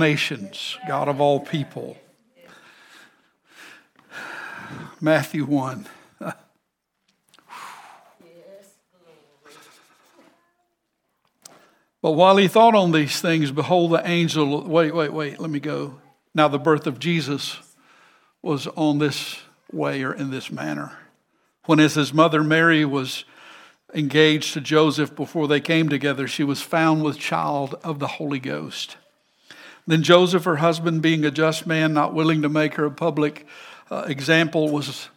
nations, God of all people. Matthew 1. But while he thought on these things, behold, the angel. Wait, wait, wait, let me go. Now, the birth of Jesus was on this way or in this manner. When, as his mother Mary was engaged to Joseph before they came together, she was found with child of the Holy Ghost. Then Joseph, her husband, being a just man, not willing to make her a public uh, example, was,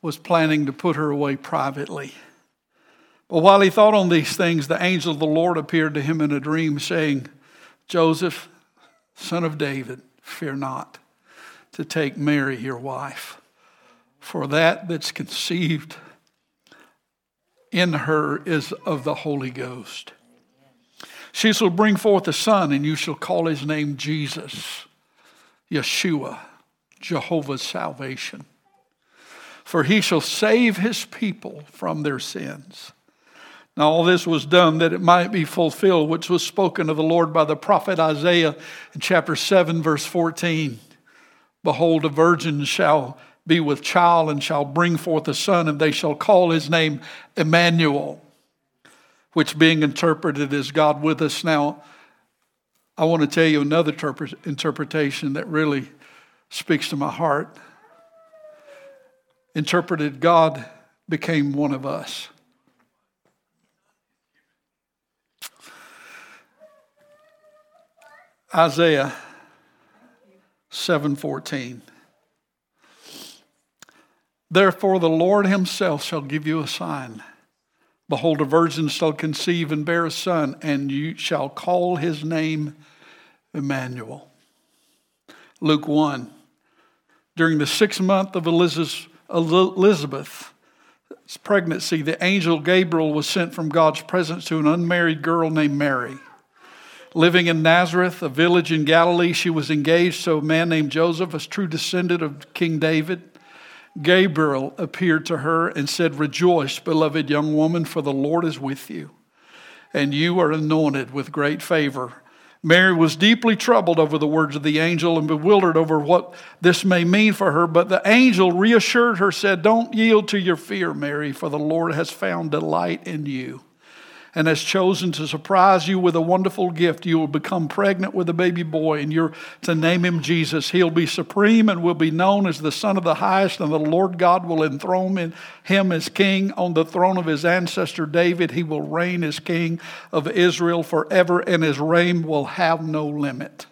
was planning to put her away privately. But while he thought on these things, the angel of the Lord appeared to him in a dream, saying, Joseph, son of David, fear not to take Mary, your wife, for that that's conceived in her is of the Holy Ghost. She shall bring forth a son, and you shall call his name Jesus, Yeshua, Jehovah's salvation. For he shall save his people from their sins. Now, all this was done that it might be fulfilled, which was spoken of the Lord by the prophet Isaiah in chapter 7, verse 14. Behold, a virgin shall be with child and shall bring forth a son, and they shall call his name Emmanuel which being interpreted as God with us. Now, I want to tell you another interpretation that really speaks to my heart. Interpreted, God became one of us. Isaiah 7:14 Therefore the Lord himself shall give you a sign Behold, a virgin shall conceive and bear a son, and you shall call his name Emmanuel. Luke 1. During the sixth month of Elizabeth's pregnancy, the angel Gabriel was sent from God's presence to an unmarried girl named Mary. Living in Nazareth, a village in Galilee, she was engaged to a man named Joseph, a true descendant of King David. Gabriel appeared to her and said, Rejoice, beloved young woman, for the Lord is with you, and you are anointed with great favor. Mary was deeply troubled over the words of the angel and bewildered over what this may mean for her. But the angel reassured her, said, Don't yield to your fear, Mary, for the Lord has found delight in you and has chosen to surprise you with a wonderful gift. You will become pregnant with a baby boy, and you're to name him Jesus. He'll be supreme and will be known as the Son of the Highest, and the Lord God will enthron him as king on the throne of his ancestor David. He will reign as king of Israel forever, and his reign will have no limit.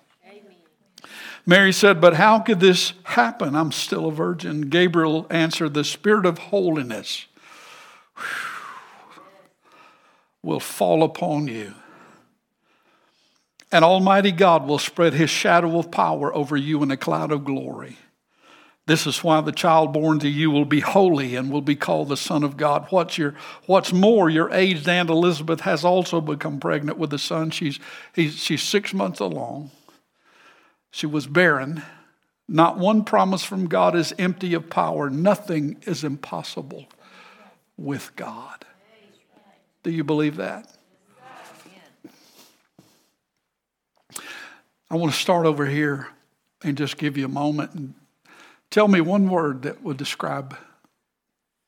Mary said, But how could this happen? I'm still a virgin. Gabriel answered, The Spirit of holiness. Whew will fall upon you. And Almighty God will spread his shadow of power over you in a cloud of glory. This is why the child born to you will be holy and will be called the Son of God. What's, your, what's more, your aged Aunt Elizabeth has also become pregnant with a son. She's, she's six months along. She was barren. Not one promise from God is empty of power. Nothing is impossible with God. Do you believe that? I want to start over here and just give you a moment and tell me one word that would describe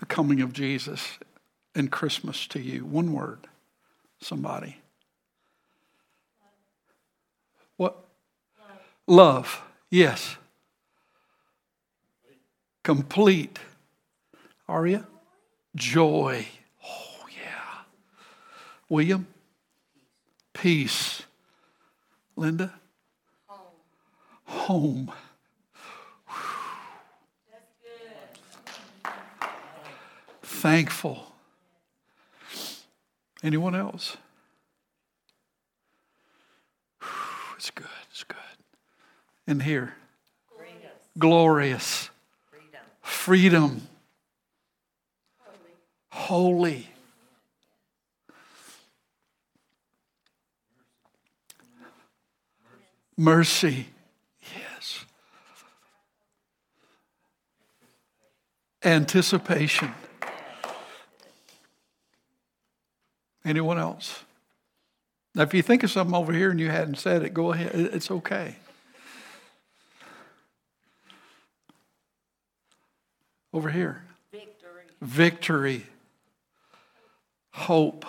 the coming of Jesus and Christmas to you. One word. Somebody. What? Love. Yes. Complete. Are you? Joy. William? Peace. Linda? Home. Home. That's good. Thankful. Anyone else? It's good. It's good. And here, glorious, freedom, freedom. holy. holy. Mercy. Yes. Anticipation. Anyone else? Now, if you think of something over here and you hadn't said it, go ahead. It's okay. Over here. Victory. Victory. Hope.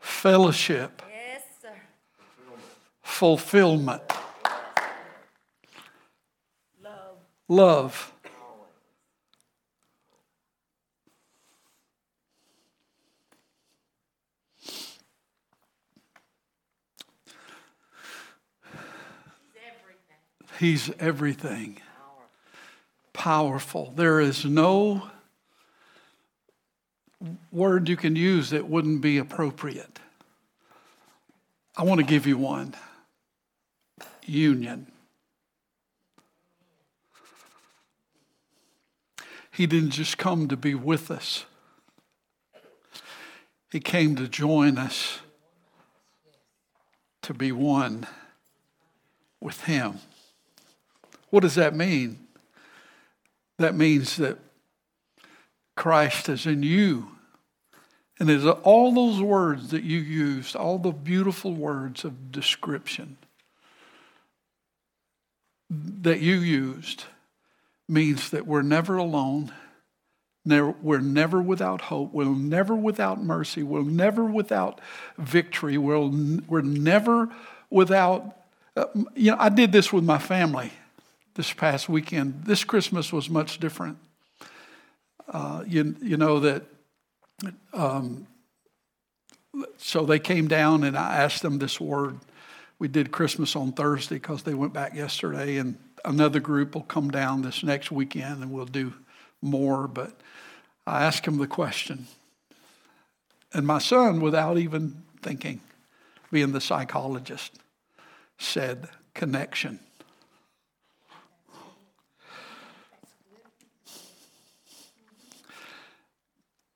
Fellowship. Sir. Fulfillment. Love. Love. He's everything. Powerful. There is no word you can use that wouldn't be appropriate. I want to give you one union. He didn't just come to be with us, He came to join us to be one with Him. What does that mean? That means that Christ is in you. And it's all those words that you used, all the beautiful words of description that you used, means that we're never alone. Never, we're never without hope. We're never without mercy. We're never without victory. We're, we're never without. Uh, you know, I did this with my family this past weekend. This Christmas was much different. Uh, you, you know that. Um, so they came down and I asked them this word. We did Christmas on Thursday because they went back yesterday, and another group will come down this next weekend and we'll do more. But I asked him the question. And my son, without even thinking, being the psychologist, said connection.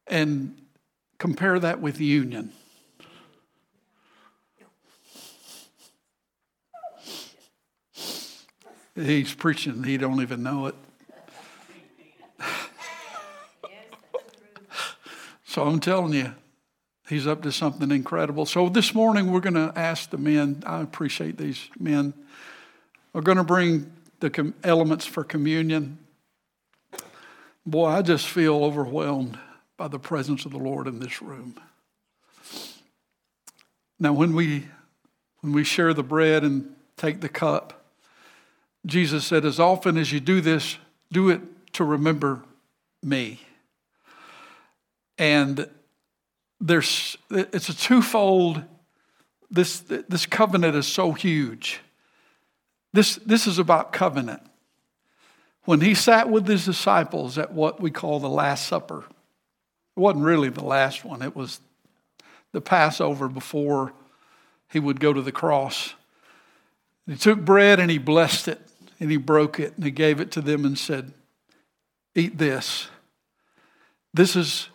And compare that with union. He's preaching, he don't even know it. so I'm telling you, he's up to something incredible. So this morning we're going to ask the men, I appreciate these men, are going to bring the elements for communion. Boy, I just feel overwhelmed by the presence of the Lord in this room. Now, when we, when we share the bread and take the cup, Jesus said, As often as you do this, do it to remember me. And there's, it's a twofold, this, this covenant is so huge. This, this is about covenant. When he sat with his disciples at what we call the Last Supper, it wasn't really the last one, it was the Passover before he would go to the cross. He took bread and he blessed it and he broke it and he gave it to them and said, Eat this. This is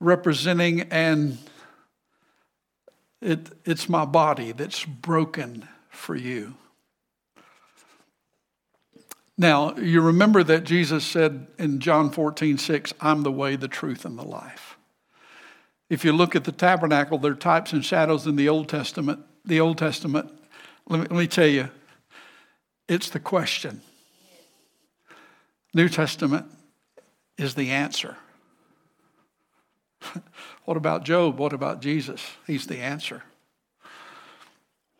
representing and it, it's my body that's broken for you. Now, you remember that Jesus said in John 14, 6, I'm the way, the truth, and the life. If you look at the tabernacle, there are types and shadows in the Old Testament. The Old Testament, let me, let me tell you, it's the question. New Testament is the answer. what about Job? What about Jesus? He's the answer.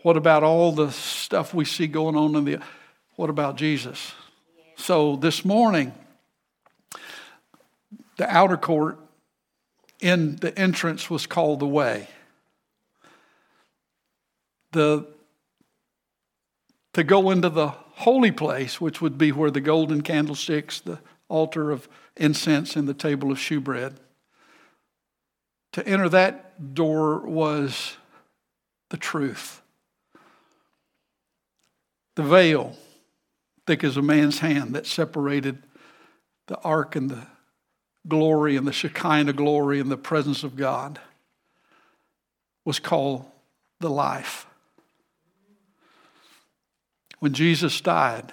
What about all the stuff we see going on in the what about Jesus? So this morning, the outer court in the entrance was called the way. The to go into the holy place, which would be where the golden candlesticks, the altar of incense, and the table of shewbread. To enter that door was the truth. The veil thick as a man's hand that separated the ark and the glory and the Shekinah glory and the presence of God was called the life. When Jesus died,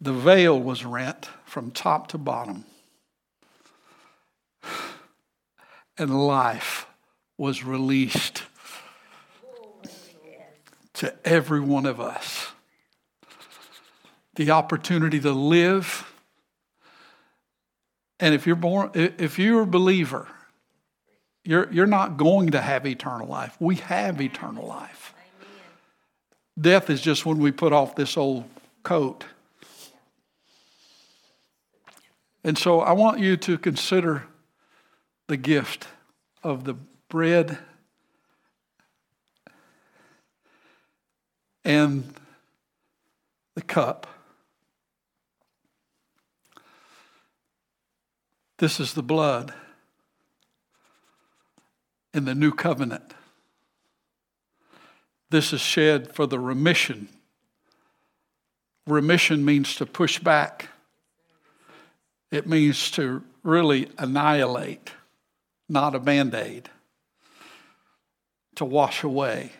the veil was rent from top to bottom, and life was released to every one of us. The opportunity to live. And if you're born, if you're a believer, you're, you're not going to have eternal life. We have eternal life. Death is just when we put off this old coat. And so I want you to consider the gift of the bread and the cup. This is the blood in the new covenant. This is shed for the remission. Remission means to push back, it means to really annihilate, not a band aid, to wash away.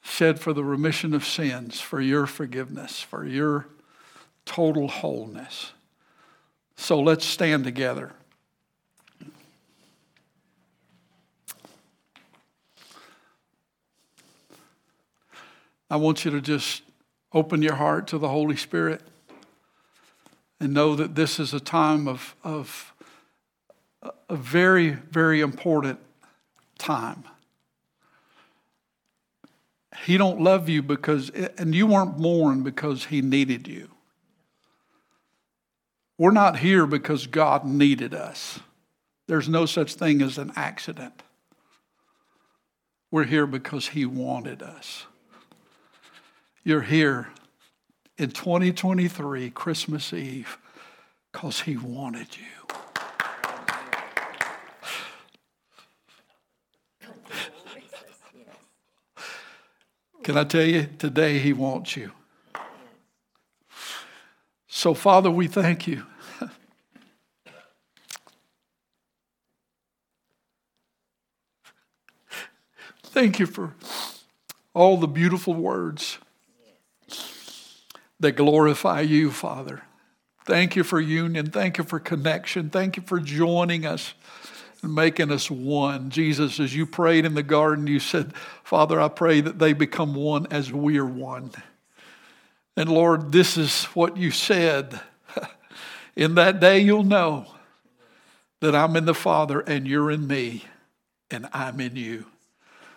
Shed for the remission of sins, for your forgiveness, for your total wholeness. So let's stand together. I want you to just open your heart to the Holy Spirit and know that this is a time of, of a very, very important time. He don't love you because, and you weren't born because he needed you. We're not here because God needed us. There's no such thing as an accident. We're here because he wanted us you're here in 2023, Christmas Eve, because He wanted you. Can I tell you, today He wants you. So, Father, we thank you. thank you for all the beautiful words that glorify you, Father. Thank you for union. Thank you for connection. Thank you for joining us and making us one. Jesus, as you prayed in the garden, you said, Father, I pray that they become one as we are one. And Lord, this is what you said. in that day, you'll know that I'm in the Father and you're in me and I'm in you.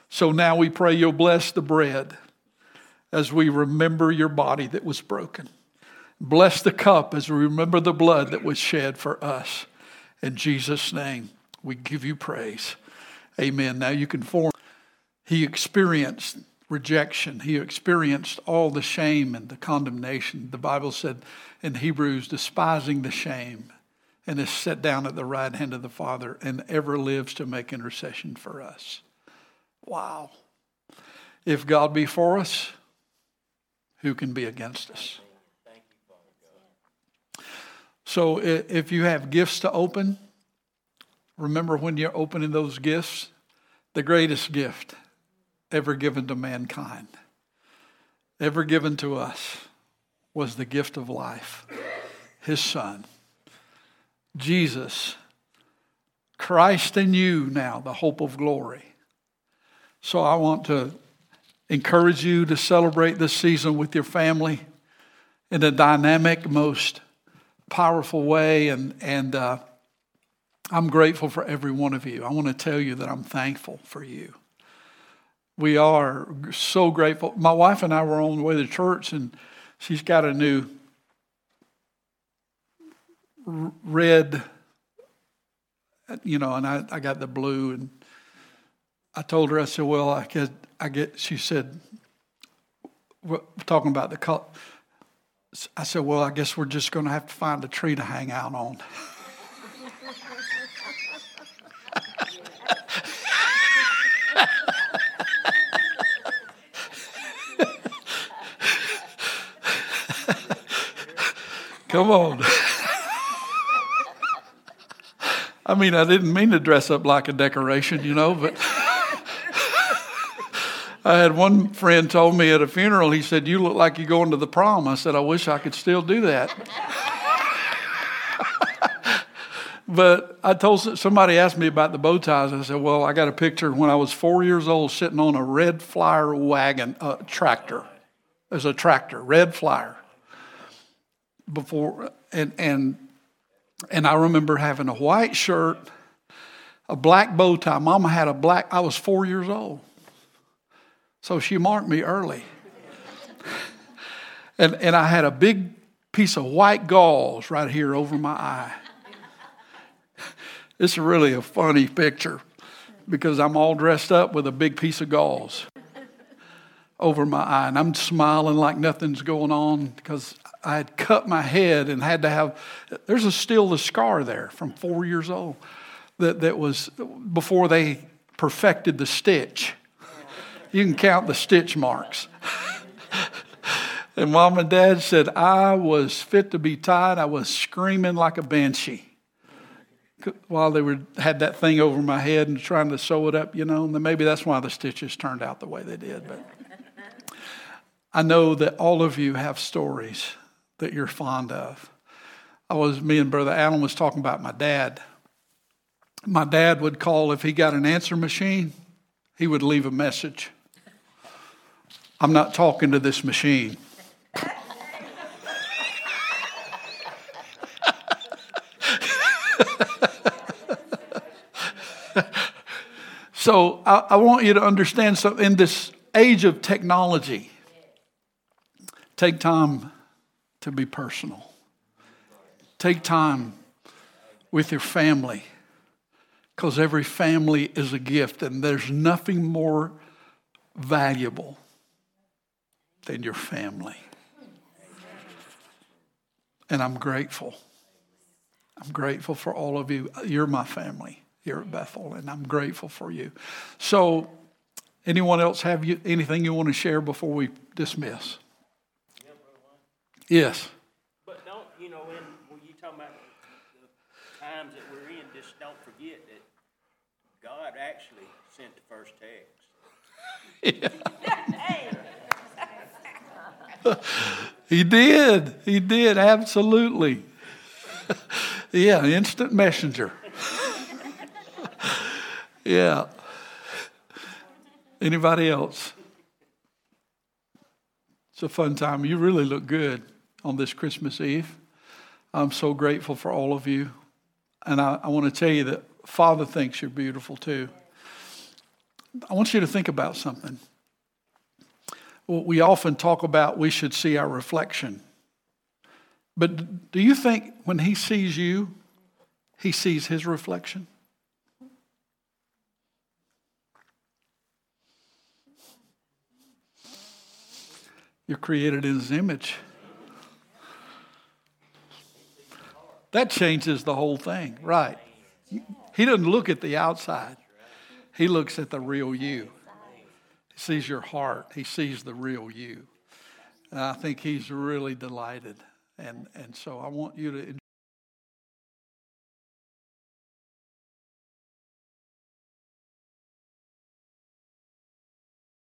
So now we pray you'll bless the bread as we remember your body that was broken. Bless the cup as we remember the blood that was shed for us. In Jesus' name, we give you praise. Amen. Now you can form. He experienced rejection, he experienced all the shame and the condemnation. The Bible said in Hebrews, despising the shame, and is set down at the right hand of the Father and ever lives to make intercession for us. Wow. If God be for us, who can be against us? So if you have gifts to open, remember when you're opening those gifts, the greatest gift ever given to mankind, ever given to us, was the gift of life, his son. Jesus, Christ in you now, the hope of glory. So I want to encourage you to celebrate this season with your family in a dynamic, most powerful way. And, and uh, I'm grateful for every one of you. I want to tell you that I'm thankful for you. We are so grateful. My wife and I were on the way to church, and she's got a new red, you know, and I, I got the blue. And I told her, I said, well, I could I get, she said, we're talking about the color. I said, well, I guess we're just going to have to find a tree to hang out on. Come on. I mean, I didn't mean to dress up like a decoration, you know, but. I had one friend told me at a funeral, he said, You look like you're going to the prom. I said, I wish I could still do that. but I told somebody asked me about the bow ties. I said, "Well, I got a picture when I was four years old, sitting on a red flyer wagon uh, tractor. There's a tractor, red flyer. Before and and and I remember having a white shirt, a black bow tie. Mama had a black. I was four years old, so she marked me early. and and I had a big piece of white gauze right here over my eye. It's really a funny picture because I'm all dressed up with a big piece of gauze over my eye, and I'm smiling like nothing's going on because I had cut my head and had to have. There's a still a scar there from four years old that that was before they perfected the stitch. You can count the stitch marks. and mom and dad said I was fit to be tied. I was screaming like a banshee while they were had that thing over my head and trying to sew it up, you know, and maybe that's why the stitches turned out the way they did. But I know that all of you have stories that you're fond of. I was me and Brother Alan was talking about my dad. My dad would call if he got an answer machine, he would leave a message. I'm not talking to this machine. So I, I want you to understand something in this age of technology, take time to be personal. Take time with your family because every family is a gift and there's nothing more valuable than your family. And I'm grateful. I'm grateful for all of you. You're my family here at Bethel, and I'm grateful for you. So, anyone else have you, anything you want to share before we dismiss? Yes. But don't, you know, when, when you talk about the times that we're in, just don't forget that God actually sent the first text. he did. He did, absolutely. yeah, instant messenger. Yeah. Anybody else? It's a fun time. You really look good on this Christmas Eve. I'm so grateful for all of you. And I, I want to tell you that Father thinks you're beautiful too. I want you to think about something. We often talk about we should see our reflection. But do you think when he sees you, he sees his reflection? You're created in His image. That changes the whole thing, right? He doesn't look at the outside, He looks at the real you. Sees your heart, He sees the real you. And I think He's really delighted. And, and so I want you to.